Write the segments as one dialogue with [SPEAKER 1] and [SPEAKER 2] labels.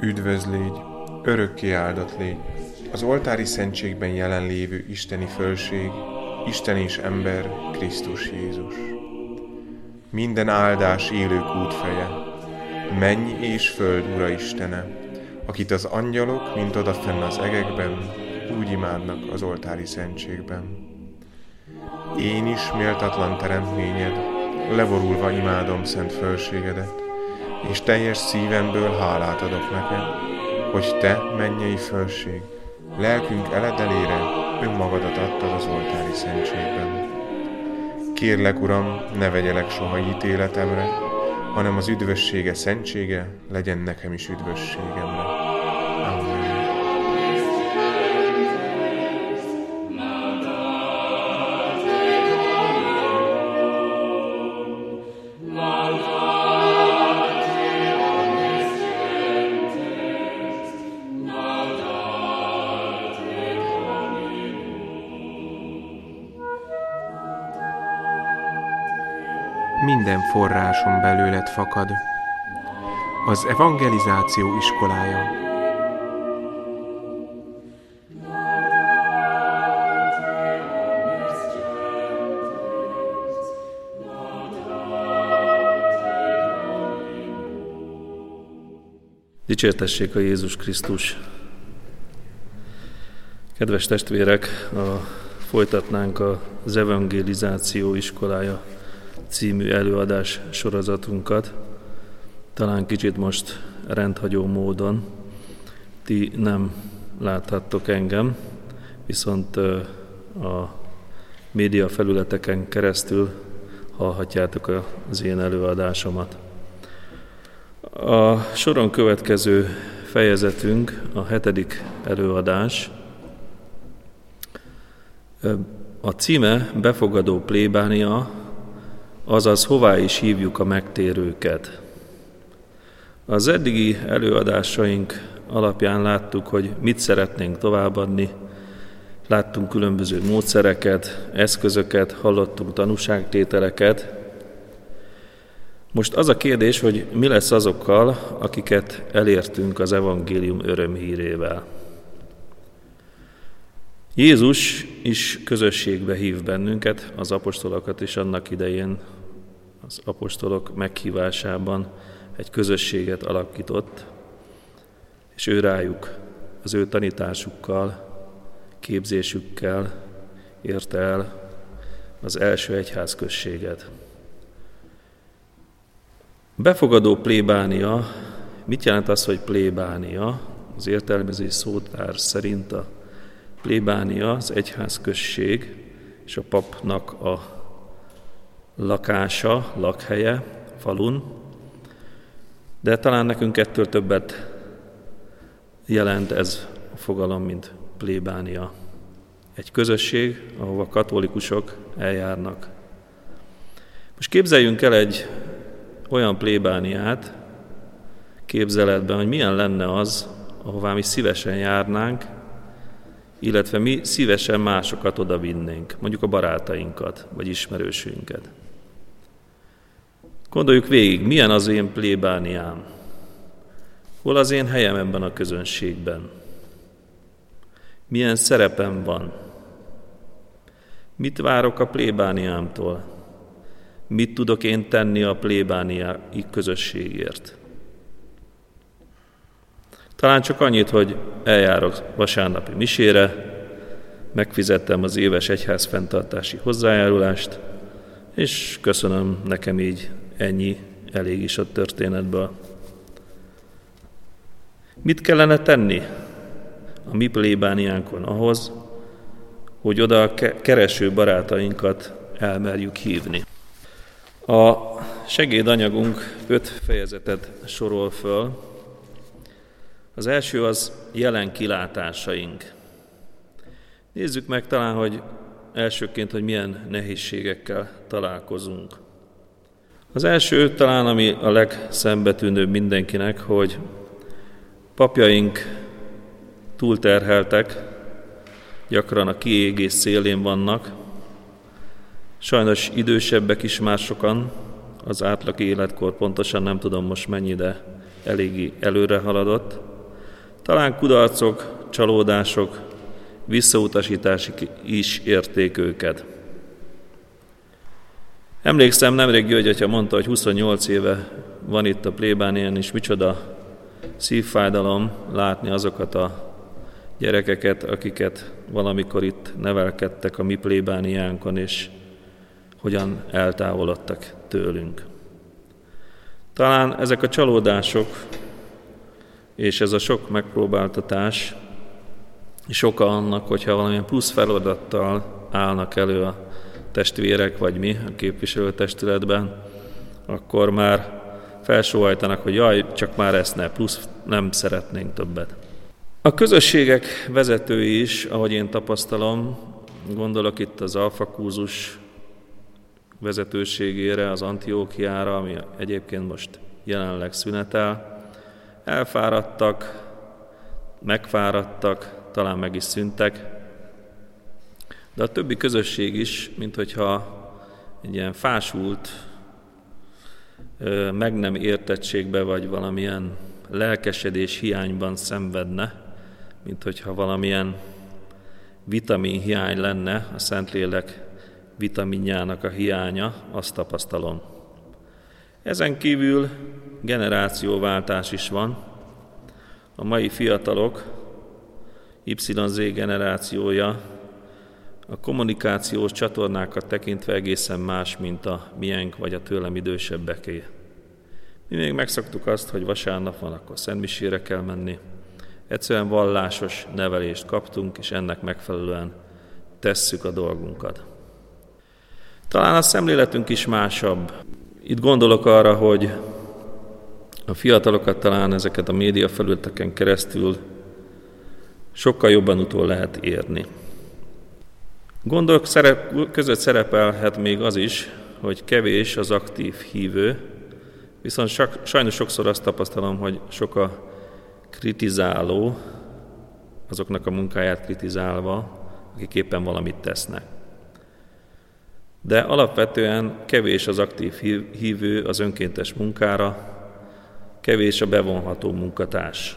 [SPEAKER 1] Üdvöz légy, örökké áldott légy, az oltári szentségben jelenlévő isteni fölség, Isten és ember, Krisztus Jézus. Minden áldás élők útfeje, menj és föld Ura Istene, akit az angyalok, mint odafenn az egekben, úgy imádnak az oltári szentségben. Én is méltatlan teremtményed, levorulva imádom szent fölségedet, és teljes szívemből hálát adok neked, hogy te, mennyei fölség, lelkünk eledelére önmagadat adtad az oltári szentségben. Kérlek, Uram, ne vegyelek soha ítéletemre, hanem az üdvössége szentsége legyen nekem is üdvösségemre. Minden forráson belőled fakad. Az evangelizáció iskolája.
[SPEAKER 2] Dicsértessék a Jézus Krisztus! Kedves testvérek, a, folytatnánk az evangelizáció iskolája című előadás sorozatunkat. Talán kicsit most rendhagyó módon. Ti nem láthattok engem, viszont a média felületeken keresztül hallhatjátok az én előadásomat. A soron következő fejezetünk a hetedik előadás. A címe Befogadó plébánia, azaz hová is hívjuk a megtérőket. Az eddigi előadásaink alapján láttuk, hogy mit szeretnénk továbbadni, láttunk különböző módszereket, eszközöket, hallottunk tanúságtételeket. Most az a kérdés, hogy mi lesz azokkal, akiket elértünk az evangélium örömhírével. Jézus is közösségbe hív bennünket, az apostolokat is annak idején az apostolok meghívásában egy közösséget alakított, és ő rájuk az ő tanításukkal, képzésükkel érte el az első egyházközséget. Befogadó plébánia, mit jelent az, hogy plébánia? Az értelmezés szótár szerint a plébánia az egyházközség és a papnak a lakása, lakhelye falun, de talán nekünk ettől többet jelent ez a fogalom, mint plébánia. Egy közösség, ahova katolikusok eljárnak. Most képzeljünk el egy olyan plébániát képzeletben, hogy milyen lenne az, ahová mi szívesen járnánk, illetve mi szívesen másokat oda vinnénk, mondjuk a barátainkat, vagy ismerősünket. Gondoljuk végig, milyen az én plébániám? Hol az én helyem ebben a közönségben? Milyen szerepem van? Mit várok a plébániámtól? Mit tudok én tenni a plébániai közösségért? Talán csak annyit, hogy eljárok vasárnapi misére, megfizettem az éves egyház fenntartási hozzájárulást, és köszönöm nekem így ennyi elég is a történetből. Mit kellene tenni a mi plébániánkon ahhoz, hogy oda a kereső barátainkat elmerjük hívni? A segédanyagunk öt fejezetet sorol föl. Az első az jelen kilátásaink. Nézzük meg talán, hogy elsőként, hogy milyen nehézségekkel találkozunk. Az első talán, ami a legszembetűnőbb mindenkinek, hogy papjaink túlterheltek, gyakran a kiégés szélén vannak, sajnos idősebbek is már sokan, az átlag életkor pontosan nem tudom most mennyi, de eléggé előre haladott. Talán kudarcok, csalódások, visszautasítások is érték őket. Emlékszem, nemrég György atya mondta, hogy 28 éve van itt a plébánien, és micsoda szívfájdalom látni azokat a gyerekeket, akiket valamikor itt nevelkedtek a mi plébániánkon, és hogyan eltávolodtak tőlünk. Talán ezek a csalódások és ez a sok megpróbáltatás és oka annak, hogyha valamilyen plusz feladattal állnak elő a testvérek, vagy mi a képviselőtestületben, akkor már felsóhajtanak, hogy jaj, csak már ezt ne, plusz nem szeretnénk többet. A közösségek vezetői is, ahogy én tapasztalom, gondolok itt az alfakúzus vezetőségére, az Antiókiára, ami egyébként most jelenleg szünetel, elfáradtak, megfáradtak, talán meg is szüntek, de a többi közösség is, mint hogyha egy ilyen fásult, meg nem értettségbe, vagy valamilyen lelkesedés hiányban szenvedne, mint hogyha valamilyen vitamin hiány lenne, a Szentlélek vitaminjának a hiánya, azt tapasztalom. Ezen kívül generációváltás is van. A mai fiatalok, YZ generációja a kommunikációs csatornákat tekintve egészen más, mint a miénk vagy a tőlem idősebbeké. Mi még megszoktuk azt, hogy vasárnap van, akkor szentmisére kell menni. Egyszerűen vallásos nevelést kaptunk, és ennek megfelelően tesszük a dolgunkat. Talán a szemléletünk is másabb. Itt gondolok arra, hogy a fiatalokat talán ezeket a média felületeken keresztül sokkal jobban utól lehet érni. Gondok szerep, között szerepelhet még az is, hogy kevés az aktív hívő, viszont sajnos sokszor azt tapasztalom, hogy sok a kritizáló, azoknak a munkáját kritizálva, akik éppen valamit tesznek. De alapvetően kevés az aktív hívő az önkéntes munkára, kevés a bevonható munkatárs.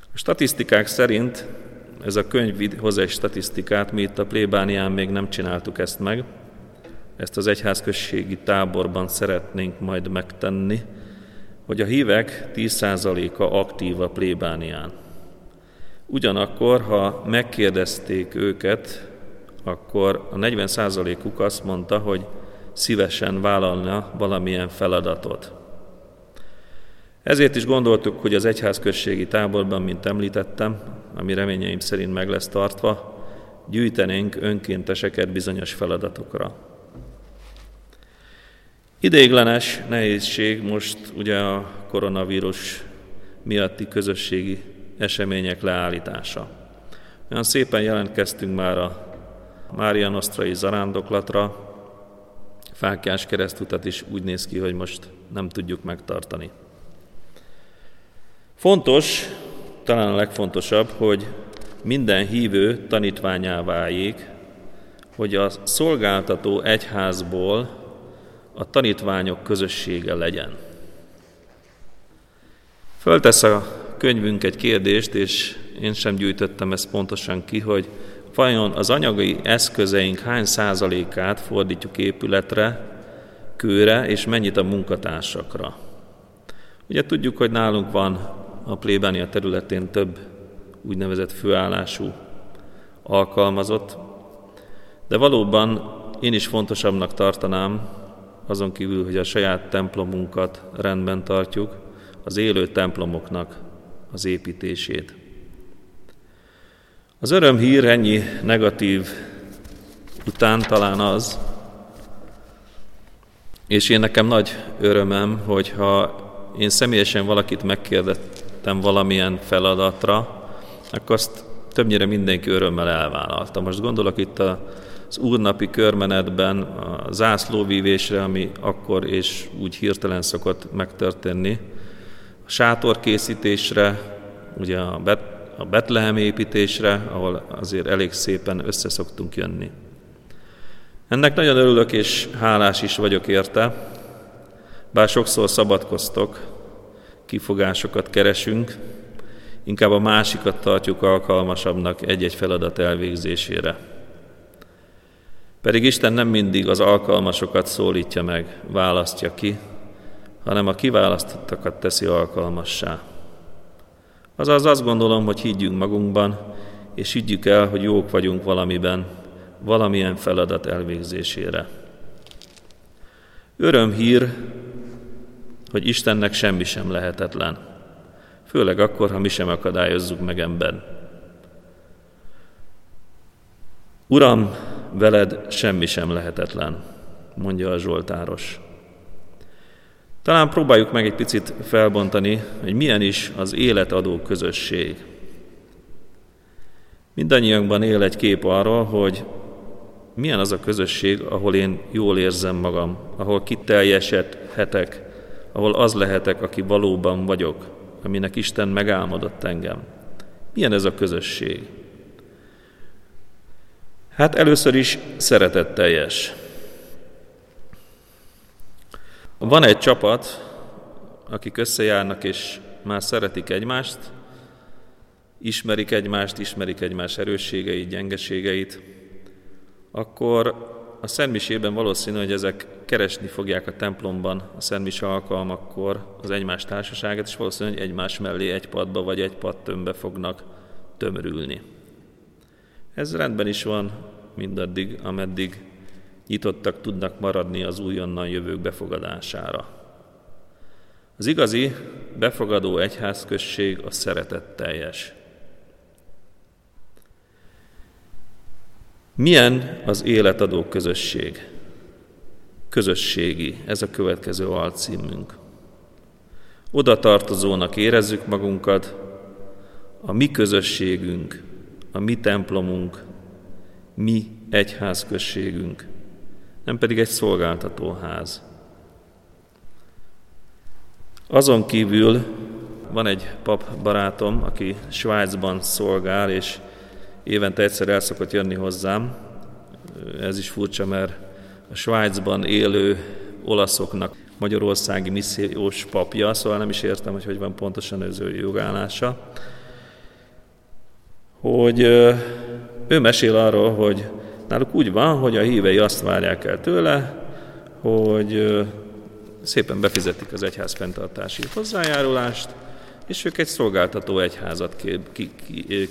[SPEAKER 2] A statisztikák szerint ez a könyv hoz egy statisztikát, mi itt a plébánián még nem csináltuk ezt meg, ezt az egyházközségi táborban szeretnénk majd megtenni, hogy a hívek 10%-a aktív a plébánián. Ugyanakkor, ha megkérdezték őket, akkor a 40%-uk azt mondta, hogy szívesen vállalna valamilyen feladatot. Ezért is gondoltuk, hogy az egyházközségi táborban, mint említettem, ami reményeim szerint meg lesz tartva, gyűjtenénk önkénteseket bizonyos feladatokra. Ideiglenes nehézség most ugye a koronavírus miatti közösségi események leállítása. Olyan szépen jelentkeztünk már a Mária Nosztrai zarándoklatra, Fákjás keresztutat is úgy néz ki, hogy most nem tudjuk megtartani. Fontos, talán a legfontosabb, hogy minden hívő tanítványá váljék, hogy a szolgáltató egyházból a tanítványok közössége legyen. Föltesz a könyvünk egy kérdést, és én sem gyűjtöttem ezt pontosan ki, hogy vajon az anyagi eszközeink hány százalékát fordítjuk épületre, kőre, és mennyit a munkatársakra. Ugye tudjuk, hogy nálunk van a plébánia területén több úgynevezett főállású alkalmazott, de valóban én is fontosabbnak tartanám, azon kívül, hogy a saját templomunkat rendben tartjuk, az élő templomoknak az építését. Az örömhír ennyi negatív után talán az, és én nekem nagy örömem, hogyha én személyesen valakit megkérdeztem valamilyen feladatra, akkor azt többnyire mindenki örömmel elvállalta. Most gondolok itt az úrnapi körmenetben a zászlóvívésre, ami akkor és úgy hirtelen szokott megtörténni, a sátorkészítésre, ugye a, Bet, a Betlehem építésre, ahol azért elég szépen összeszoktunk jönni. Ennek nagyon örülök és hálás is vagyok érte, bár sokszor szabadkoztok, kifogásokat keresünk, inkább a másikat tartjuk alkalmasabbnak egy-egy feladat elvégzésére. Pedig Isten nem mindig az alkalmasokat szólítja meg, választja ki, hanem a kiválasztottakat teszi alkalmassá. Azaz azt gondolom, hogy higgyünk magunkban, és higgyük el, hogy jók vagyunk valamiben, valamilyen feladat elvégzésére. Örömhír, hogy Istennek semmi sem lehetetlen, főleg akkor, ha mi sem akadályozzuk meg ember. Uram, veled semmi sem lehetetlen, mondja a Zsoltáros. Talán próbáljuk meg egy picit felbontani, hogy milyen is az életadó közösség. Mindannyiunkban él egy kép arról, hogy milyen az a közösség, ahol én jól érzem magam, ahol kiteljesedhetek, ahol az lehetek, aki valóban vagyok, aminek Isten megálmodott engem. Milyen ez a közösség? Hát először is szeretetteljes. Van egy csapat, akik összejárnak és már szeretik egymást, ismerik egymást, ismerik egymás erősségeit, gyengeségeit, akkor a szentmisében valószínű, hogy ezek keresni fogják a templomban a szentmis alkalmakkor az egymás társaságát, és valószínű, hogy egymás mellé egy padba vagy egy tömbbe fognak tömörülni. Ez rendben is van mindaddig, ameddig nyitottak tudnak maradni az újonnan jövők befogadására. Az igazi befogadó egyházközség a szeretetteljes. Milyen az életadó közösség? Közösségi, ez a következő alcímünk. Oda tartozónak érezzük magunkat, a mi közösségünk, a mi templomunk, mi egyházközségünk, nem pedig egy szolgáltatóház. Azon kívül van egy pap barátom, aki Svájcban szolgál, és évente egyszer el szokott jönni hozzám. Ez is furcsa, mert a Svájcban élő olaszoknak magyarországi missziós papja, szóval nem is értem, hogy hogy van pontosan az ő jogállása, hogy ő mesél arról, hogy náluk úgy van, hogy a hívei azt várják el tőle, hogy szépen befizetik az egyház fenntartási hozzájárulást, és ők egy szolgáltató egyházat kép,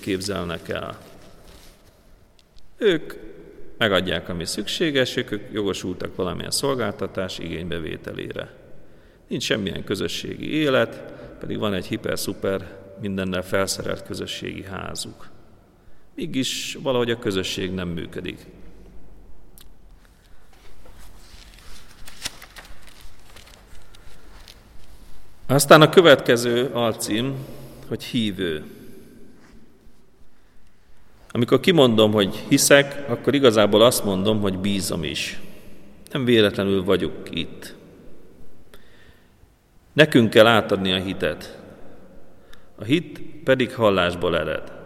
[SPEAKER 2] képzelnek el. Ők megadják, ami szükséges, ők jogosultak valamilyen szolgáltatás igénybevételére. Nincs semmilyen közösségi élet, pedig van egy hiper-szuper mindennel felszerelt közösségi házuk. Mégis valahogy a közösség nem működik. Aztán a következő alcím, hogy hívő. Amikor kimondom, hogy hiszek, akkor igazából azt mondom, hogy bízom is. Nem véletlenül vagyok itt. Nekünk kell átadni a hitet. A hit pedig hallásból ered.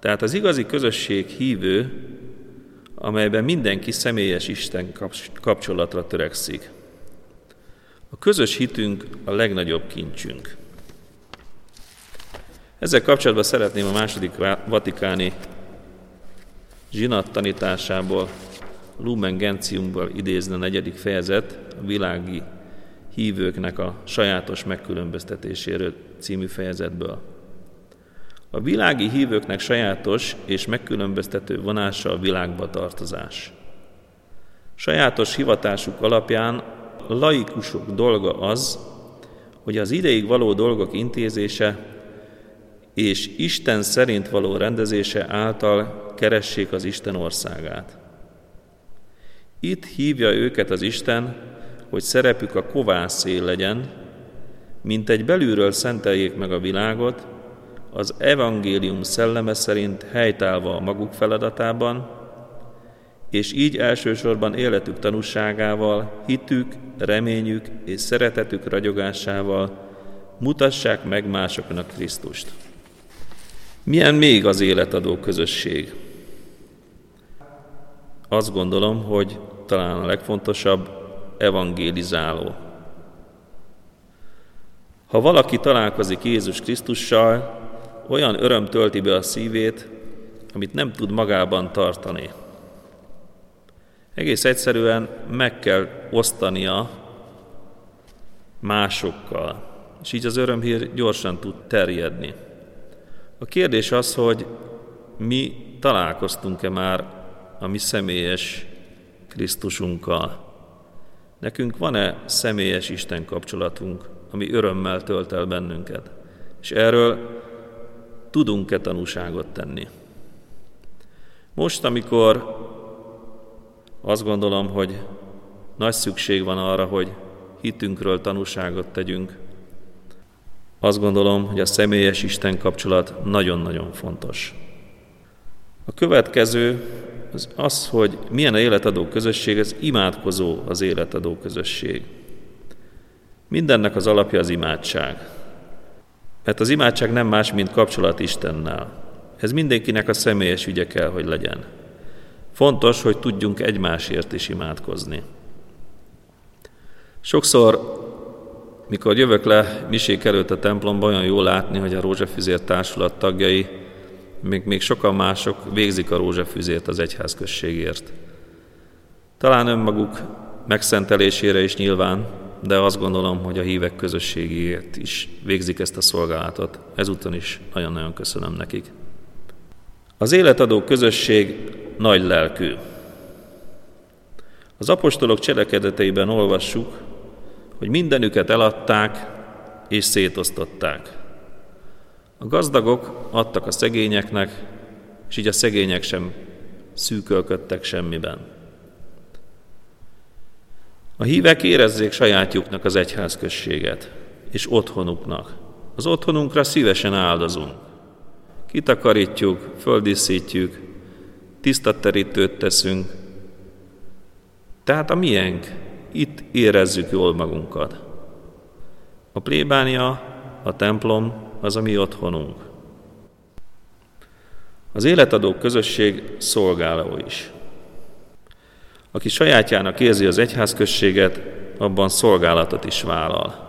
[SPEAKER 2] Tehát az igazi közösség hívő, amelyben mindenki személyes Isten kapcsolatra törekszik. A közös hitünk a legnagyobb kincsünk. Ezzel kapcsolatban szeretném a második vatikáni zsinat tanításából, Lumen Gentiumból idézni a negyedik fejezet, a világi hívőknek a sajátos megkülönböztetéséről című fejezetből. A világi hívőknek sajátos és megkülönböztető vonása a világba tartozás. Sajátos hivatásuk alapján laikusok dolga az, hogy az ideig való dolgok intézése és Isten szerint való rendezése által keressék az Isten országát. Itt hívja őket az Isten, hogy szerepük a kovászé legyen, mint egy belülről szenteljék meg a világot, az evangélium szelleme szerint helytállva a maguk feladatában, és így elsősorban életük tanúságával, hitük, reményük és szeretetük ragyogásával mutassák meg másoknak Krisztust. Milyen még az életadó közösség? Azt gondolom, hogy talán a legfontosabb evangélizáló. Ha valaki találkozik Jézus Krisztussal, olyan öröm tölti be a szívét, amit nem tud magában tartani. Egész egyszerűen meg kell osztania másokkal, és így az örömhír gyorsan tud terjedni. A kérdés az, hogy mi találkoztunk-e már a mi személyes Krisztusunkkal. Nekünk van-e személyes Isten kapcsolatunk, ami örömmel tölt el bennünket? És erről tudunk-e tanúságot tenni? Most, amikor azt gondolom, hogy nagy szükség van arra, hogy hitünkről tanúságot tegyünk, azt gondolom, hogy a személyes Isten kapcsolat nagyon-nagyon fontos. A következő az az, hogy milyen a életadó közösség, ez imádkozó az életadó közösség. Mindennek az alapja az imádság. Mert az imádság nem más, mint kapcsolat Istennel. Ez mindenkinek a személyes ügye kell, hogy legyen. Fontos, hogy tudjunk egymásért is imádkozni. Sokszor, mikor jövök le misék előtt a templomba, olyan jó látni, hogy a Rózsafüzér társulat tagjai, még, még sokan mások végzik a rózsafüzért az egyházközségért. Talán önmaguk megszentelésére is nyilván, de azt gondolom, hogy a hívek közösségéért is végzik ezt a szolgálatot. Ezúton is nagyon-nagyon köszönöm nekik. Az életadó közösség nagy lelkű. Az apostolok cselekedeteiben olvassuk, hogy mindenüket eladták és szétosztották. A gazdagok adtak a szegényeknek, és így a szegények sem szűkölködtek semmiben. A hívek érezzék sajátjuknak az egyházközséget, és otthonuknak. Az otthonunkra szívesen áldozunk. Kitakarítjuk, földíszítjük, tisztatterítőt teszünk. Tehát a miénk, itt érezzük jól magunkat. A plébánia, a templom az a mi otthonunk. Az életadó közösség szolgáló is. Aki sajátjának érzi az egyházközséget, abban szolgálatot is vállal.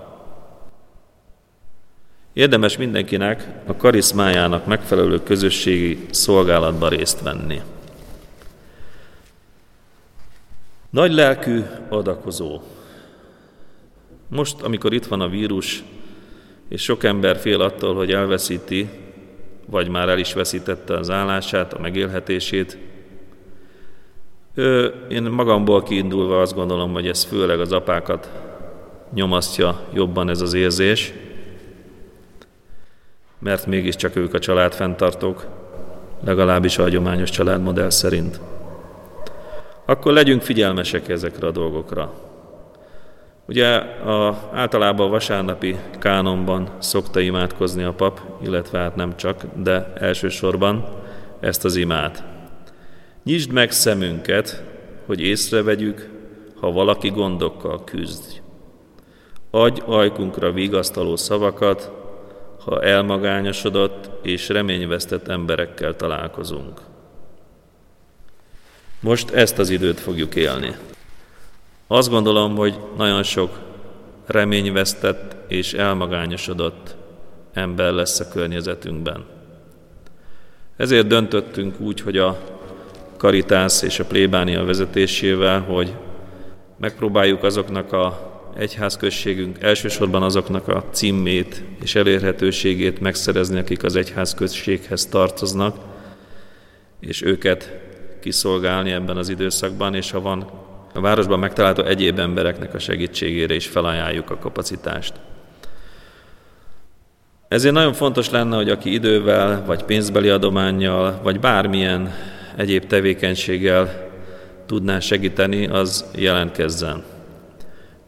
[SPEAKER 2] Érdemes mindenkinek a karizmájának megfelelő közösségi szolgálatba részt venni. Nagy lelkű adakozó. Most, amikor itt van a vírus, és sok ember fél attól, hogy elveszíti, vagy már el is veszítette az állását, a megélhetését, én magamból kiindulva azt gondolom, hogy ez főleg az apákat nyomasztja jobban ez az érzés, mert mégiscsak ők a családfenntartók, legalábbis a hagyományos családmodell szerint. Akkor legyünk figyelmesek ezekre a dolgokra. Ugye a, általában a vasárnapi kánonban szokta imádkozni a pap, illetve hát nem csak, de elsősorban ezt az imát. Nyisd meg szemünket, hogy észrevegyük, ha valaki gondokkal küzd. Adj ajkunkra vigasztaló szavakat, ha elmagányosodott és reményvesztett emberekkel találkozunk. Most ezt az időt fogjuk élni. Azt gondolom, hogy nagyon sok reményvesztett és elmagányosodott ember lesz a környezetünkben. Ezért döntöttünk úgy, hogy a Karitász és a plébánia vezetésével, hogy megpróbáljuk azoknak a egyházközségünk, elsősorban azoknak a címét és elérhetőségét megszerezni, akik az egyházközséghez tartoznak, és őket kiszolgálni ebben az időszakban, és ha van a városban megtalálható egyéb embereknek a segítségére is felajánljuk a kapacitást. Ezért nagyon fontos lenne, hogy aki idővel, vagy pénzbeli adományjal, vagy bármilyen egyéb tevékenységgel tudná segíteni, az jelentkezzen.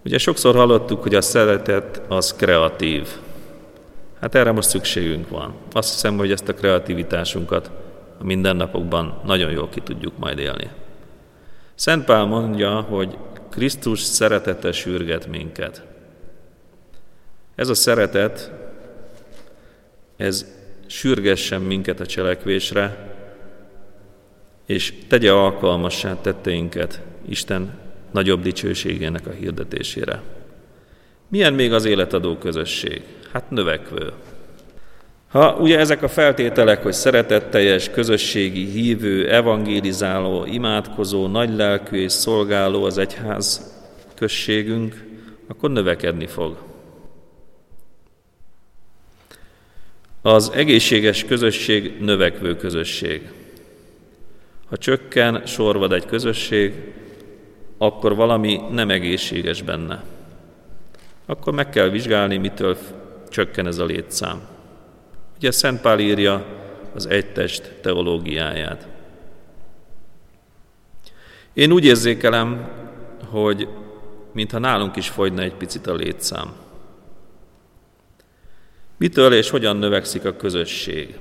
[SPEAKER 2] Ugye sokszor hallottuk, hogy a szeretet az kreatív. Hát erre most szükségünk van. Azt hiszem, hogy ezt a kreativitásunkat a mindennapokban nagyon jól ki tudjuk majd élni. Szent Pál mondja, hogy Krisztus szeretete sürget minket. Ez a szeretet, ez sürgessen minket a cselekvésre, és tegye alkalmassá tetteinket Isten nagyobb dicsőségének a hirdetésére. Milyen még az életadó közösség? Hát növekvő. Ha ugye ezek a feltételek, hogy szeretetteljes, közösségi, hívő, evangélizáló, imádkozó, nagylelkű és szolgáló az egyház községünk, akkor növekedni fog. Az egészséges közösség növekvő közösség. Ha csökken, sorvad egy közösség, akkor valami nem egészséges benne. Akkor meg kell vizsgálni, mitől csökken ez a létszám. Ugye Szent Pál írja az egytest teológiáját. Én úgy érzékelem, hogy mintha nálunk is fogyna egy picit a létszám. Mitől és hogyan növekszik a közösség?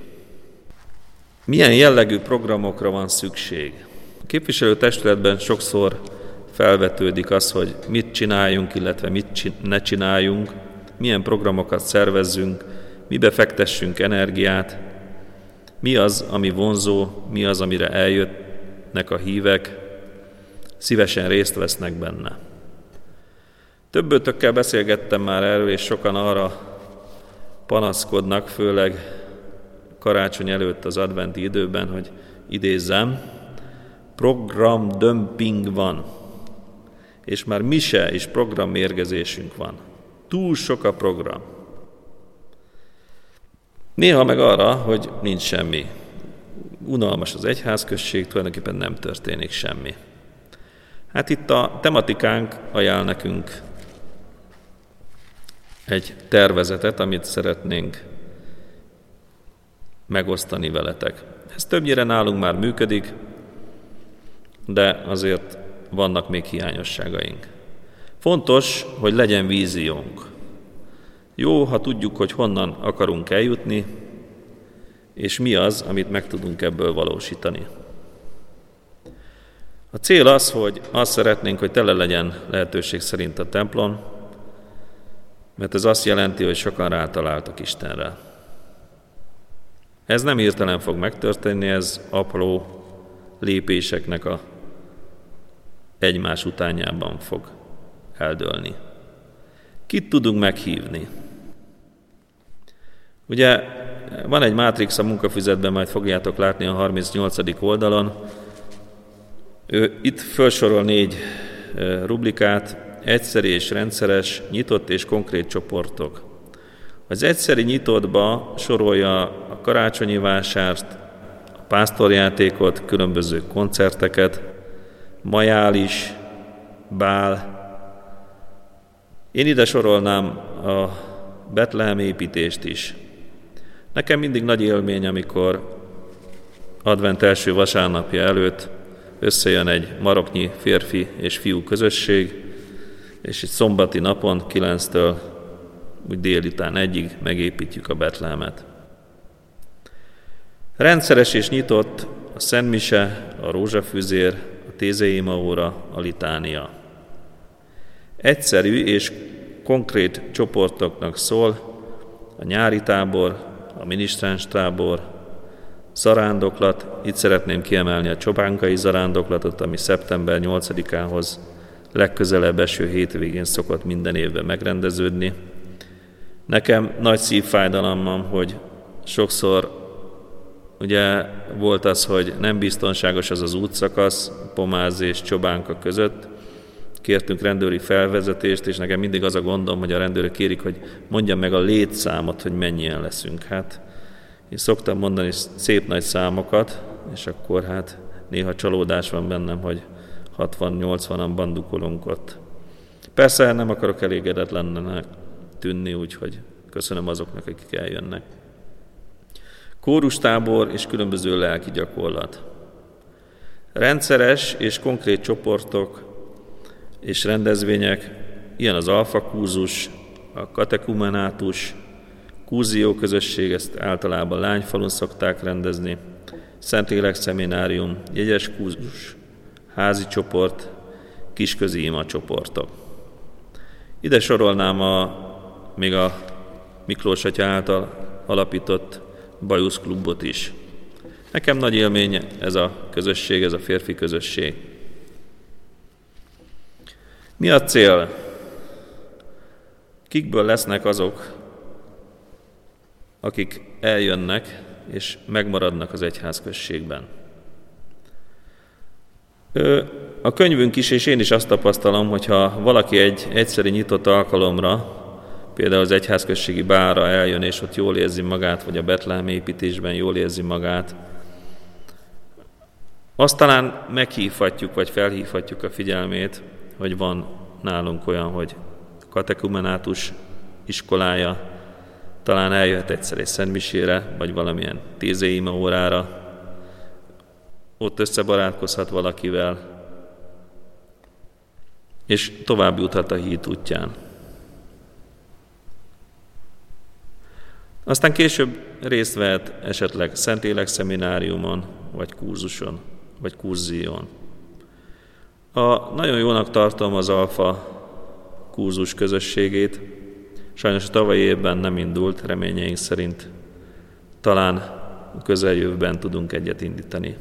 [SPEAKER 2] Milyen jellegű programokra van szükség? A képviselőtestületben sokszor felvetődik az, hogy mit csináljunk, illetve mit ne csináljunk, milyen programokat szervezzünk, mibe fektessünk energiát, mi az, ami vonzó, mi az, amire eljöttnek a hívek, szívesen részt vesznek benne. Többötökkel beszélgettem már erről, és sokan arra panaszkodnak, főleg karácsony előtt az adventi időben, hogy idézzem, program dömping van, és már mise és programmérgezésünk van. Túl sok a program. Néha meg arra, hogy nincs semmi. Unalmas az egyházközség, tulajdonképpen nem történik semmi. Hát itt a tematikánk ajánl nekünk egy tervezetet, amit szeretnénk megosztani veletek. Ez többnyire nálunk már működik, de azért vannak még hiányosságaink. Fontos, hogy legyen víziónk. Jó, ha tudjuk, hogy honnan akarunk eljutni, és mi az, amit meg tudunk ebből valósítani. A cél az, hogy azt szeretnénk, hogy tele legyen lehetőség szerint a templom, mert ez azt jelenti, hogy sokan rátaláltak Istenre. Ez nem hirtelen fog megtörténni, ez apró lépéseknek a egymás utányában fog eldőlni. Kit tudunk meghívni? Ugye van egy mátrix a munkafüzetben, majd fogjátok látni a 38. oldalon. Ő itt felsorol négy rublikát, egyszeri és rendszeres, nyitott és konkrét csoportok. Az egyszeri nyitottba sorolja karácsonyi vásárt, a pásztorjátékot, különböző koncerteket, majális, bál. Én ide sorolnám a Betlehem építést is. Nekem mindig nagy élmény, amikor advent első vasárnapja előtt összejön egy maroknyi férfi és fiú közösség, és egy szombati napon 9-től úgy délután egyig megépítjük a Betlehemet. Rendszeres és nyitott a Szentmise, a rózsafűzér, a Tézei óra, a litánia. Egyszerű és konkrét csoportoknak szól a nyári tábor, a minisztráns tábor, zarándoklat, itt szeretném kiemelni a csobánkai zarándoklatot, ami szeptember 8-ához legközelebb eső hétvégén szokott minden évben megrendeződni. Nekem nagy szívfájdalom van, hogy sokszor ugye volt az, hogy nem biztonságos az az útszakasz Pomáz és Csobánka között, kértünk rendőri felvezetést, és nekem mindig az a gondom, hogy a rendőrök kérik, hogy mondjam meg a létszámot, hogy mennyien leszünk. Hát én szoktam mondani szép nagy számokat, és akkor hát néha csalódás van bennem, hogy 60-80-an bandukolunk ott. Persze nem akarok elégedetlennek tűnni, úgyhogy köszönöm azoknak, akik eljönnek. Kórustábor és különböző lelki gyakorlat. Rendszeres és konkrét csoportok és rendezvények, ilyen az alfakúzus, a katekumenátus, Kúzió közösség, ezt általában lányfalun szokták rendezni, Szentlélek szeminárium, jegyes kúzus, házi csoport, kisközi ima csoportok. Ide sorolnám a, még a Miklós Atya által alapított Bajusz klubot is. Nekem nagy élmény ez a közösség, ez a férfi közösség. Mi a cél? Kikből lesznek azok, akik eljönnek és megmaradnak az egyházközségben? A könyvünk is, és én is azt tapasztalom, hogyha valaki egy egyszeri nyitott alkalomra, például az egyházközségi bára eljön, és ott jól érzi magát, vagy a Betlehem építésben jól érzi magát, azt talán meghívhatjuk, vagy felhívhatjuk a figyelmét, hogy van nálunk olyan, hogy katekumenátus iskolája, talán eljöhet egyszer egy szentmisére, vagy valamilyen tízéima órára, ott összebarátkozhat valakivel, és tovább juthat a híd útján. Aztán később részt vehet esetleg Szentélek szemináriumon, vagy kurzuson, vagy kurzión. A, nagyon jónak tartom az alfa kurzus közösségét. Sajnos a tavalyi évben nem indult, reményeink szerint talán a közeljövőben tudunk egyet indítani.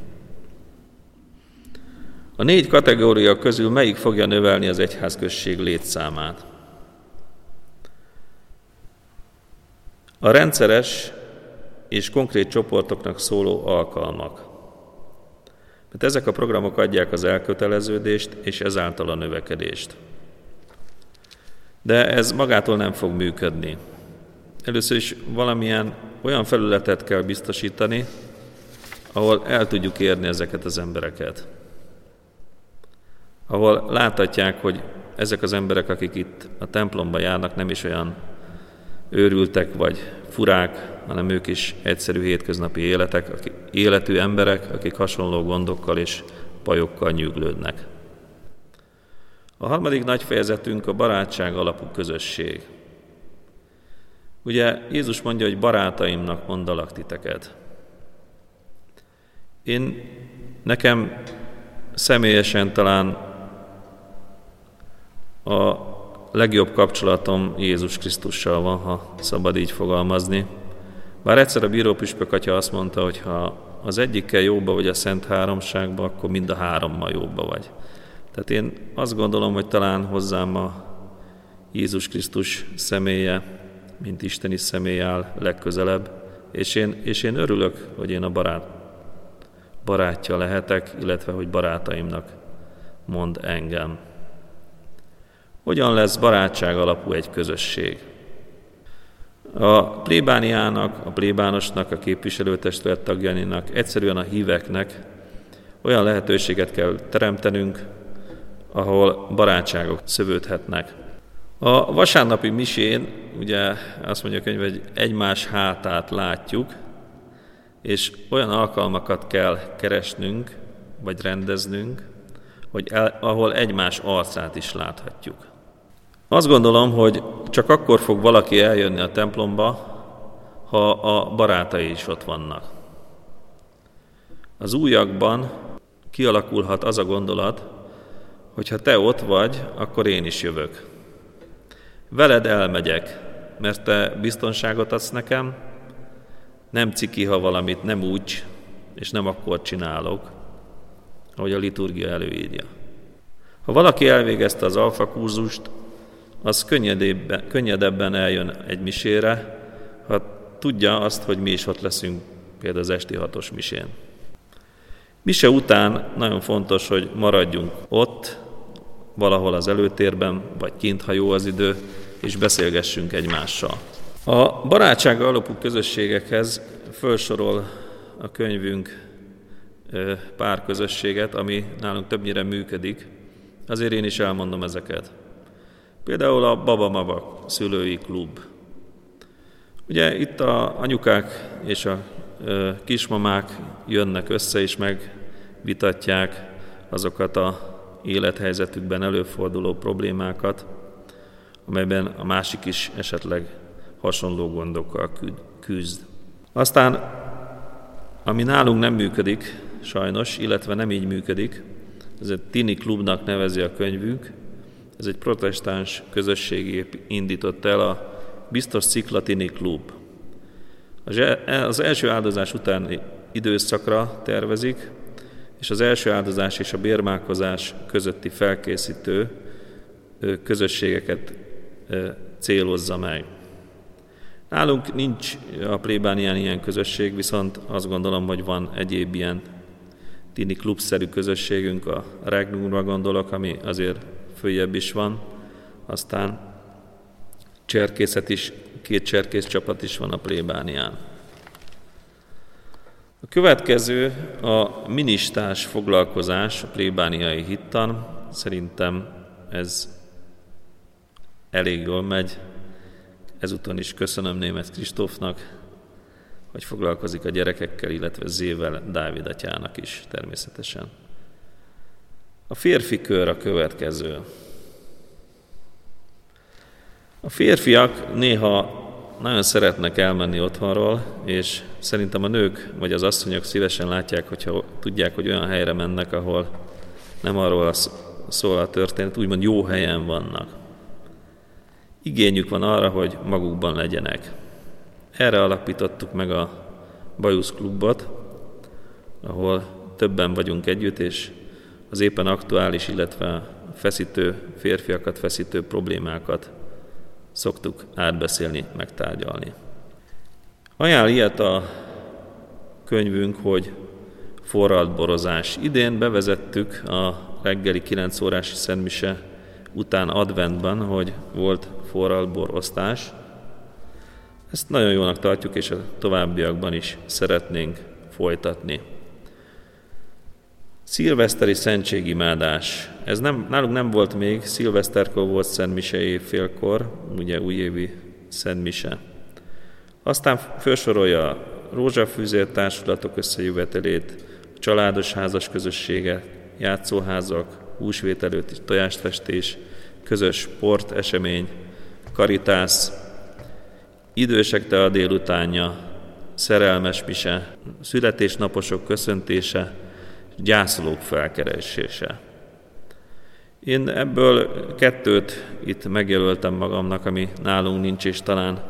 [SPEAKER 2] A négy kategória közül melyik fogja növelni az egyházközség létszámát? A rendszeres és konkrét csoportoknak szóló alkalmak. Mert ezek a programok adják az elköteleződést és ezáltal a növekedést. De ez magától nem fog működni. Először is valamilyen olyan felületet kell biztosítani, ahol el tudjuk érni ezeket az embereket ahol láthatják, hogy ezek az emberek, akik itt a templomba járnak, nem is olyan őrültek vagy furák, hanem ők is egyszerű hétköznapi életek, akik, életű emberek, akik hasonló gondokkal és bajokkal nyűglődnek. A harmadik nagy fejezetünk a barátság alapú közösség. Ugye Jézus mondja, hogy barátaimnak mondalak titeket. Én nekem személyesen talán a legjobb kapcsolatom Jézus Krisztussal van, ha szabad így fogalmazni. Bár egyszer a bírópüspök atya azt mondta, hogy ha az egyikkel jóba vagy a Szent Háromságba, akkor mind a hárommal jóba vagy. Tehát én azt gondolom, hogy talán hozzám a Jézus Krisztus személye, mint isteni személy áll legközelebb, és én, és én örülök, hogy én a barát, barátja lehetek, illetve hogy barátaimnak mond engem. Hogyan lesz barátság alapú egy közösség? A plébániának, a plébánosnak, a képviselőtestület tagjainak, egyszerűen a híveknek olyan lehetőséget kell teremtenünk, ahol barátságok szövődhetnek. A vasárnapi misén, ugye azt mondja a könyv, hogy egymás hátát látjuk, és olyan alkalmakat kell keresnünk, vagy rendeznünk, hogy el, ahol egymás arcát is láthatjuk. Azt gondolom, hogy csak akkor fog valaki eljönni a templomba, ha a barátai is ott vannak. Az újakban kialakulhat az a gondolat, hogy ha te ott vagy, akkor én is jövök. Veled elmegyek, mert te biztonságot adsz nekem, nem ciki, ha valamit nem úgy, és nem akkor csinálok, ahogy a liturgia előírja. Ha valaki elvégezte az alfa kurzust, az könnyedebben, eljön egy misére, ha tudja azt, hogy mi is ott leszünk például az esti hatos misén. Mise után nagyon fontos, hogy maradjunk ott, valahol az előtérben, vagy kint, ha jó az idő, és beszélgessünk egymással. A barátság alapú közösségekhez felsorol a könyvünk pár közösséget, ami nálunk többnyire működik, azért én is elmondom ezeket. Például a Baba Mava szülői klub. Ugye itt a anyukák és a kismamák jönnek össze és megvitatják azokat a élethelyzetükben előforduló problémákat, amelyben a másik is esetleg hasonló gondokkal küzd. Aztán, ami nálunk nem működik, sajnos, illetve nem így működik, ez egy tini klubnak nevezi a könyvünk, ez egy protestáns közösség indított el a Biztos Ciklatini Klub. Az első áldozás utáni időszakra tervezik, és az első áldozás és a bérmálkozás közötti felkészítő közösségeket célozza meg. Nálunk nincs a plébánián ilyen közösség, viszont azt gondolom, hogy van egyéb ilyen tini klubszerű közösségünk, a Regnumra gondolok, ami azért följebb is van, aztán cserkészet is, két cserkész csapat is van a plébánián. A következő a ministás foglalkozás a plébániai hittan. Szerintem ez elég jól megy. Ezúton is köszönöm német Kristófnak, hogy foglalkozik a gyerekekkel, illetve Zével, Dávid atyának is természetesen. A férfi kör a következő. A férfiak néha nagyon szeretnek elmenni otthonról, és szerintem a nők vagy az asszonyok szívesen látják, hogyha tudják, hogy olyan helyre mennek, ahol nem arról szól a történet, úgymond jó helyen vannak. Igényük van arra, hogy magukban legyenek. Erre alapítottuk meg a Bajusz klubot, ahol többen vagyunk együtt, és az éppen aktuális, illetve feszítő férfiakat, feszítő problémákat szoktuk átbeszélni, megtárgyalni. Ajánl ilyet a könyvünk, hogy forralt borozás. Idén bevezettük a reggeli 9 órási szentmise után adventben, hogy volt forralt borosztás. Ezt nagyon jónak tartjuk, és a továbbiakban is szeretnénk folytatni. Szilveszteri szentségimádás. Ez nem, nálunk nem volt még, szilveszterkor volt Szentmise félkor, ugye újévi Szentmise. Aztán felsorolja a rózsafűzér társulatok összejövetelét, családos házas közössége, játszóházak, húsvét előtti tojásfestés, közös sport, esemény, karitász, idősek te a délutánja, szerelmes mise, születésnaposok köszöntése, gyászolók felkeresése. Én ebből kettőt itt megjelöltem magamnak, ami nálunk nincs, és talán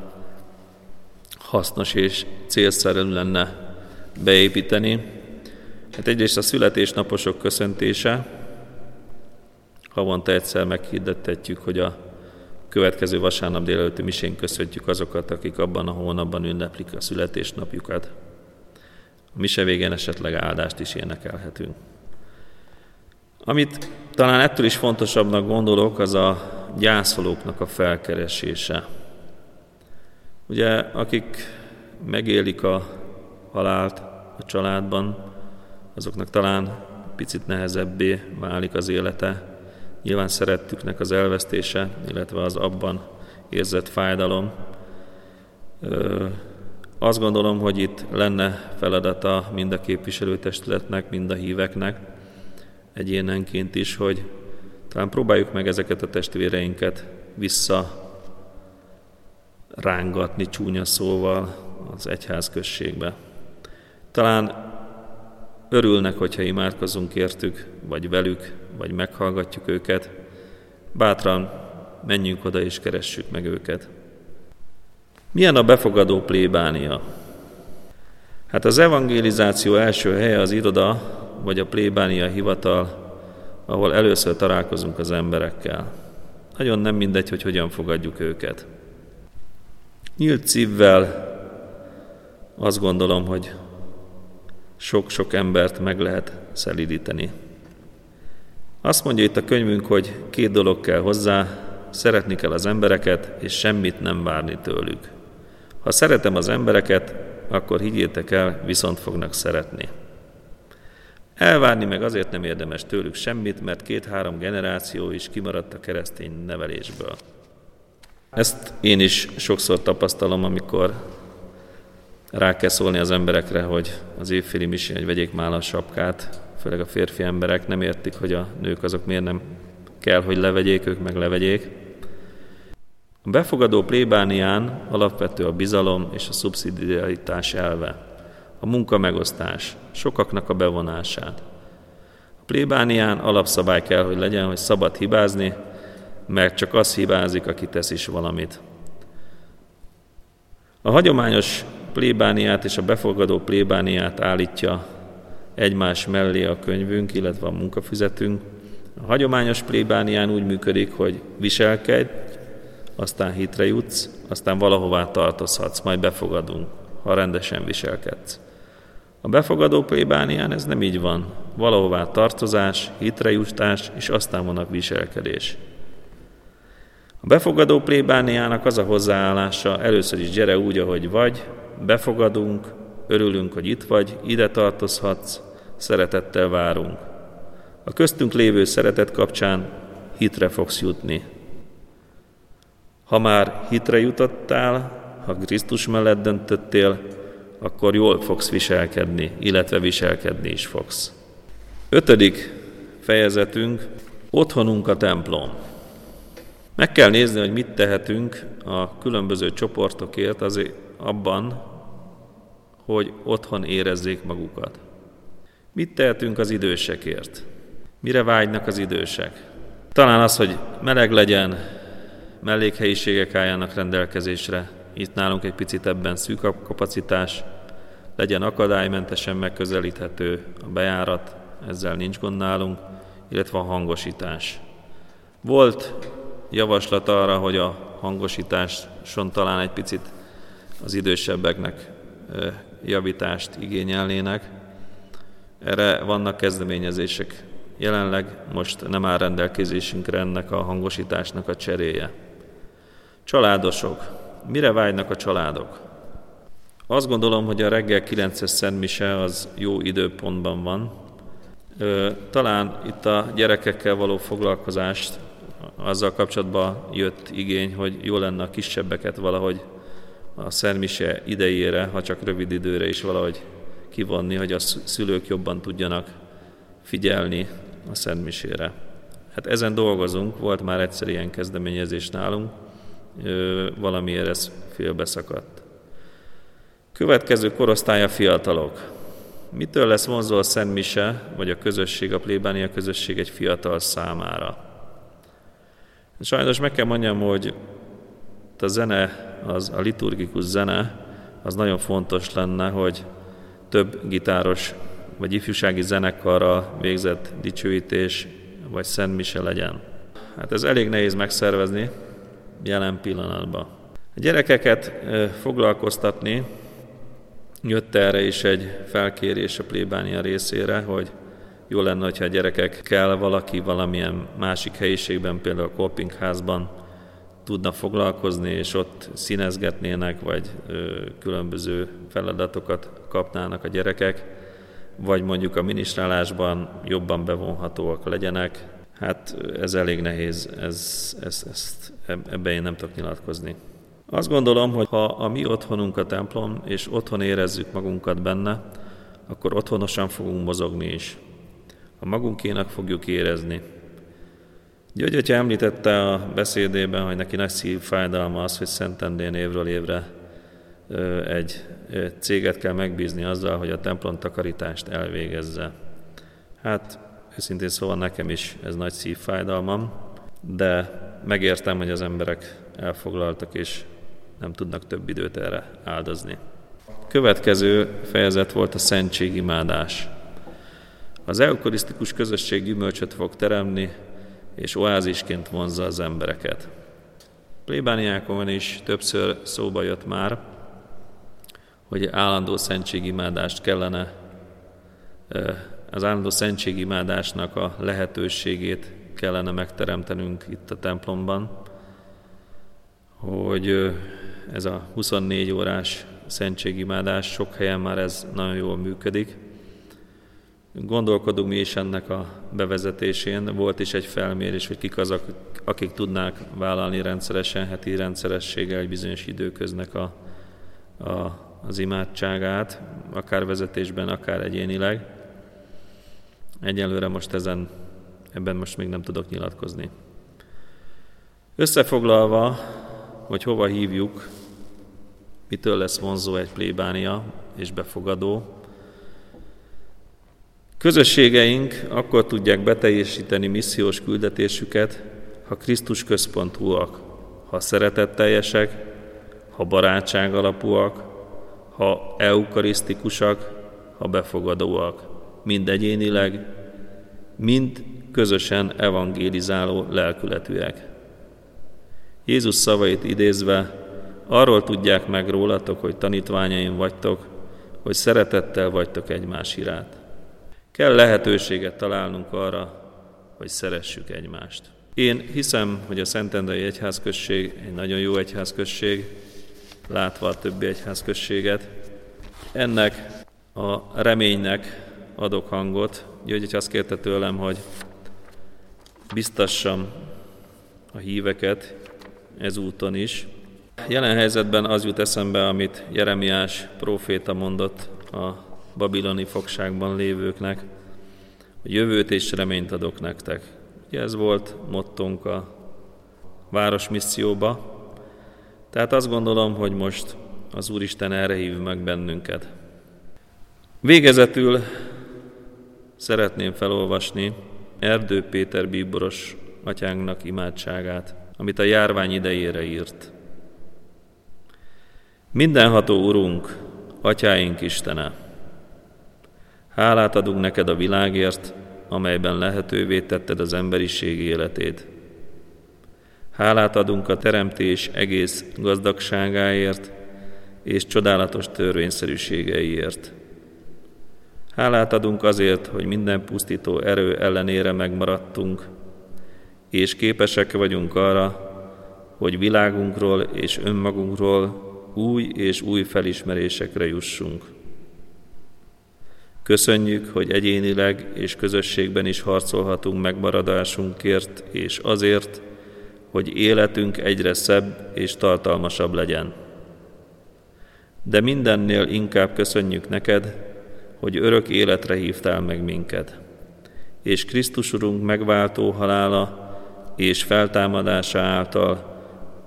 [SPEAKER 2] hasznos és célszerű lenne beépíteni. Hát egyrészt a születésnaposok köszöntése, havonta egyszer meghirdettetjük, hogy a következő vasárnap délelőtti misén köszöntjük azokat, akik abban a hónapban ünneplik a születésnapjukat. A mise végén esetleg áldást is énekelhetünk. Amit talán ettől is fontosabbnak gondolok, az a gyászolóknak a felkeresése. Ugye, akik megélik a halált a családban, azoknak talán picit nehezebbé válik az élete. Nyilván szerettüknek az elvesztése, illetve az abban érzett fájdalom. Azt gondolom, hogy itt lenne feladata mind a képviselőtestületnek, mind a híveknek, egyénenként is, hogy talán próbáljuk meg ezeket a testvéreinket vissza rángatni csúnya szóval az egyház községbe. Talán örülnek, hogyha imádkozunk értük, vagy velük, vagy meghallgatjuk őket. Bátran menjünk oda és keressük meg őket. Milyen a befogadó plébánia? Hát az evangelizáció első helye az iroda, vagy a plébánia hivatal, ahol először találkozunk az emberekkel. Nagyon nem mindegy, hogy hogyan fogadjuk őket. Nyílt szívvel azt gondolom, hogy sok-sok embert meg lehet szelidíteni. Azt mondja itt a könyvünk, hogy két dolog kell hozzá, szeretni kell az embereket, és semmit nem várni tőlük. Ha szeretem az embereket, akkor higgyétek el, viszont fognak szeretni. Elvárni meg azért nem érdemes tőlük semmit, mert két-három generáció is kimaradt a keresztény nevelésből. Ezt én is sokszor tapasztalom, amikor rá kell szólni az emberekre, hogy az évféli misén, hogy vegyék már a sapkát, főleg a férfi emberek nem értik, hogy a nők azok miért nem kell, hogy levegyék, ők meg levegyék. A befogadó plébánián alapvető a bizalom és a szubszidiaritás elve, a munka megosztás, sokaknak a bevonását. A plébánián alapszabály kell, hogy legyen, hogy szabad hibázni, mert csak az hibázik, aki tesz is valamit. A hagyományos plébániát és a befogadó plébániát állítja egymás mellé a könyvünk, illetve a munkafüzetünk. A hagyományos plébánián úgy működik, hogy viselkedj, aztán hitre jutsz, aztán valahová tartozhatsz, majd befogadunk, ha rendesen viselkedsz. A befogadó plébánián ez nem így van. Valahová tartozás, hitre jutás, és aztán van a viselkedés. A befogadó plébániának az a hozzáállása, először is gyere úgy, ahogy vagy, befogadunk, örülünk, hogy itt vagy, ide tartozhatsz, szeretettel várunk. A köztünk lévő szeretet kapcsán hitre fogsz jutni. Ha már hitre jutottál, ha Krisztus mellett döntöttél, akkor jól fogsz viselkedni, illetve viselkedni is fogsz. Ötödik fejezetünk, otthonunk a templom. Meg kell nézni, hogy mit tehetünk a különböző csoportokért azért abban, hogy otthon érezzék magukat. Mit tehetünk az idősekért? Mire vágynak az idősek? Talán az, hogy meleg legyen, mellékhelyiségek álljanak rendelkezésre, itt nálunk egy picit ebben szűk a kapacitás, legyen akadálymentesen megközelíthető a bejárat, ezzel nincs gond nálunk, illetve a hangosítás. Volt javaslat arra, hogy a hangosításon talán egy picit az idősebbeknek javítást igényelnének. Erre vannak kezdeményezések. Jelenleg most nem áll rendelkezésünkre ennek a hangosításnak a cseréje. Családosok. Mire vágynak a családok? Azt gondolom, hogy a reggel 9-es szentmise az jó időpontban van. Talán itt a gyerekekkel való foglalkozást azzal kapcsolatban jött igény, hogy jó lenne a kisebbeket valahogy a szentmise idejére, ha csak rövid időre is valahogy kivonni, hogy a szülők jobban tudjanak figyelni a szentmisére. Hát ezen dolgozunk, volt már egyszer ilyen kezdeményezés nálunk, valamiért ez félbeszakadt. Következő korosztálya fiatalok. Mitől lesz vonzó a Szent Mise, vagy a közösség, a plébánia közösség egy fiatal számára? Sajnos meg kell mondjam, hogy a zene, az, a liturgikus zene, az nagyon fontos lenne, hogy több gitáros vagy ifjúsági zenekarra végzett dicsőítés vagy Szent Mise legyen. Hát ez elég nehéz megszervezni jelen pillanatban. A gyerekeket foglalkoztatni, jött erre is egy felkérés a plébánia részére, hogy jó lenne, hogyha a gyerekekkel valaki valamilyen másik helyiségben, például a Kolpingházban tudna foglalkozni, és ott színezgetnének, vagy ö, különböző feladatokat kapnának a gyerekek, vagy mondjuk a minisztrálásban jobban bevonhatóak legyenek. Hát ez elég nehéz, ez, ez, ezt, ebben én nem tudok nyilatkozni. Azt gondolom, hogy ha a mi otthonunk a templom, és otthon érezzük magunkat benne, akkor otthonosan fogunk mozogni is. A magunkénak fogjuk érezni. György Atya említette a beszédében, hogy neki nagy szívfájdalma az, hogy Szentendén évről évre egy céget kell megbízni azzal, hogy a templom takarítást elvégezze. Hát őszintén szóval nekem is ez nagy szívfájdalmam, de megértem, hogy az emberek elfoglaltak és nem tudnak több időt erre áldozni. Következő fejezet volt a szentségimádás. Az eukarisztikus közösség gyümölcsöt fog teremni, és oázisként vonzza az embereket. Plébániákon is többször szóba jött már, hogy állandó szentségimádást kellene, az állandó szentségimádásnak a lehetőségét kellene megteremtenünk itt a templomban, hogy ez a 24 órás szentségimádás, sok helyen már ez nagyon jól működik. Gondolkodunk mi is ennek a bevezetésén. Volt is egy felmérés, hogy kik azok, akik tudnák vállalni rendszeresen, heti rendszerességgel egy bizonyos időköznek a, a, az imádságát, akár vezetésben, akár egyénileg. Egyelőre most ezen, ebben most még nem tudok nyilatkozni. Összefoglalva, hogy hova hívjuk, mitől lesz vonzó egy plébánia és befogadó. Közösségeink akkor tudják beteljesíteni missziós küldetésüket, ha Krisztus központúak, ha szeretetteljesek, ha barátság alapúak, ha eukarisztikusak, ha befogadóak, mind egyénileg, mind közösen evangélizáló lelkületűek. Jézus szavait idézve, arról tudják meg rólatok, hogy tanítványaim vagytok, hogy szeretettel vagytok egymás iránt. Kell lehetőséget találnunk arra, hogy szeressük egymást. Én hiszem, hogy a Szentendrei Egyházközség egy nagyon jó egyházközség, látva a többi egyházközséget. Ennek a reménynek adok hangot. György azt kérte tőlem, hogy biztassam a híveket ezúton is. Jelen helyzetben az jut eszembe, amit Jeremiás próféta mondott a babiloni fogságban lévőknek, hogy jövőt és reményt adok nektek. Ugye ez volt mottunk a városmisszióba, tehát azt gondolom, hogy most az Úristen erre hív meg bennünket. Végezetül szeretném felolvasni Erdő Péter bíboros atyánknak imádságát, amit a járvány idejére írt. Mindenható Urunk, Atyáink Istene, hálát adunk neked a világért, amelyben lehetővé tetted az emberiség életét. Hálát adunk a teremtés egész gazdagságáért és csodálatos törvényszerűségeiért. Hálát adunk azért, hogy minden pusztító erő ellenére megmaradtunk, és képesek vagyunk arra, hogy világunkról és önmagunkról új és új felismerésekre jussunk. Köszönjük, hogy egyénileg és közösségben is harcolhatunk megmaradásunkért, és azért, hogy életünk egyre szebb és tartalmasabb legyen. De mindennél inkább köszönjük neked, hogy örök életre hívtál meg minket, és Krisztus Urunk megváltó halála és feltámadása által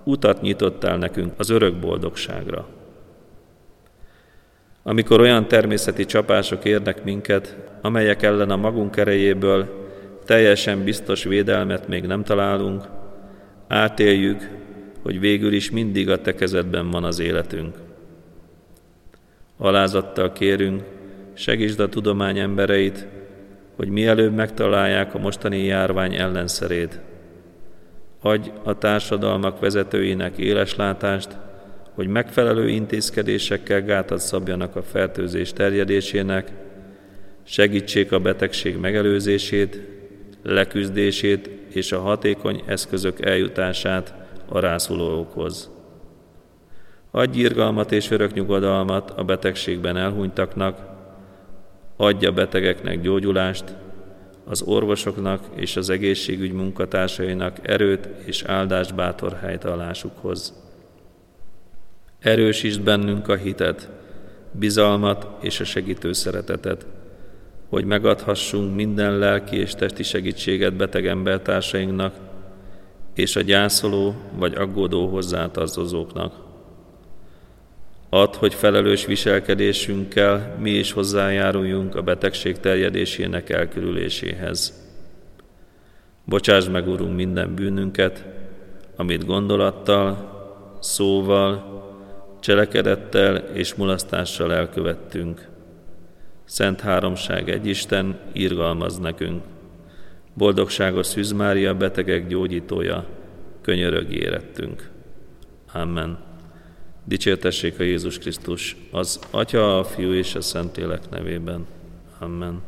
[SPEAKER 2] utat nyitottál nekünk az örök boldogságra. Amikor olyan természeti csapások érnek minket, amelyek ellen a magunk erejéből teljesen biztos védelmet még nem találunk, átéljük, hogy végül is mindig a te kezedben van az életünk. Alázattal kérünk, segítsd a tudomány embereit, hogy mielőbb megtalálják a mostani járvány ellenszerét, Adj a társadalmak vezetőinek éles látást, hogy megfelelő intézkedésekkel gátat szabjanak a fertőzés terjedésének, segítsék a betegség megelőzését, leküzdését és a hatékony eszközök eljutását a rászulókhoz. Adj irgalmat és örök nyugodalmat a betegségben elhunytaknak, adja betegeknek gyógyulást, az orvosoknak és az egészségügy munkatársainak erőt és áldást bátor helytállásukhoz. Erősítsd bennünk a hitet, bizalmat és a segítő szeretetet, hogy megadhassunk minden lelki és testi segítséget beteg embertársainknak és a gyászoló vagy aggódó hozzátartozóknak. Add, hogy felelős viselkedésünkkel mi is hozzájáruljunk a betegség terjedésének elkerüléséhez. Bocsáss meg, Urunk, minden bűnünket, amit gondolattal, szóval, cselekedettel és mulasztással elkövettünk. Szent Háromság egy Isten, írgalmaz nekünk. Boldogságos Szűz Mária, betegek gyógyítója, könyörög érettünk. Amen. Dicsértessék a Jézus Krisztus, az Atya, a Fiú és a Szentlélek nevében. Amen.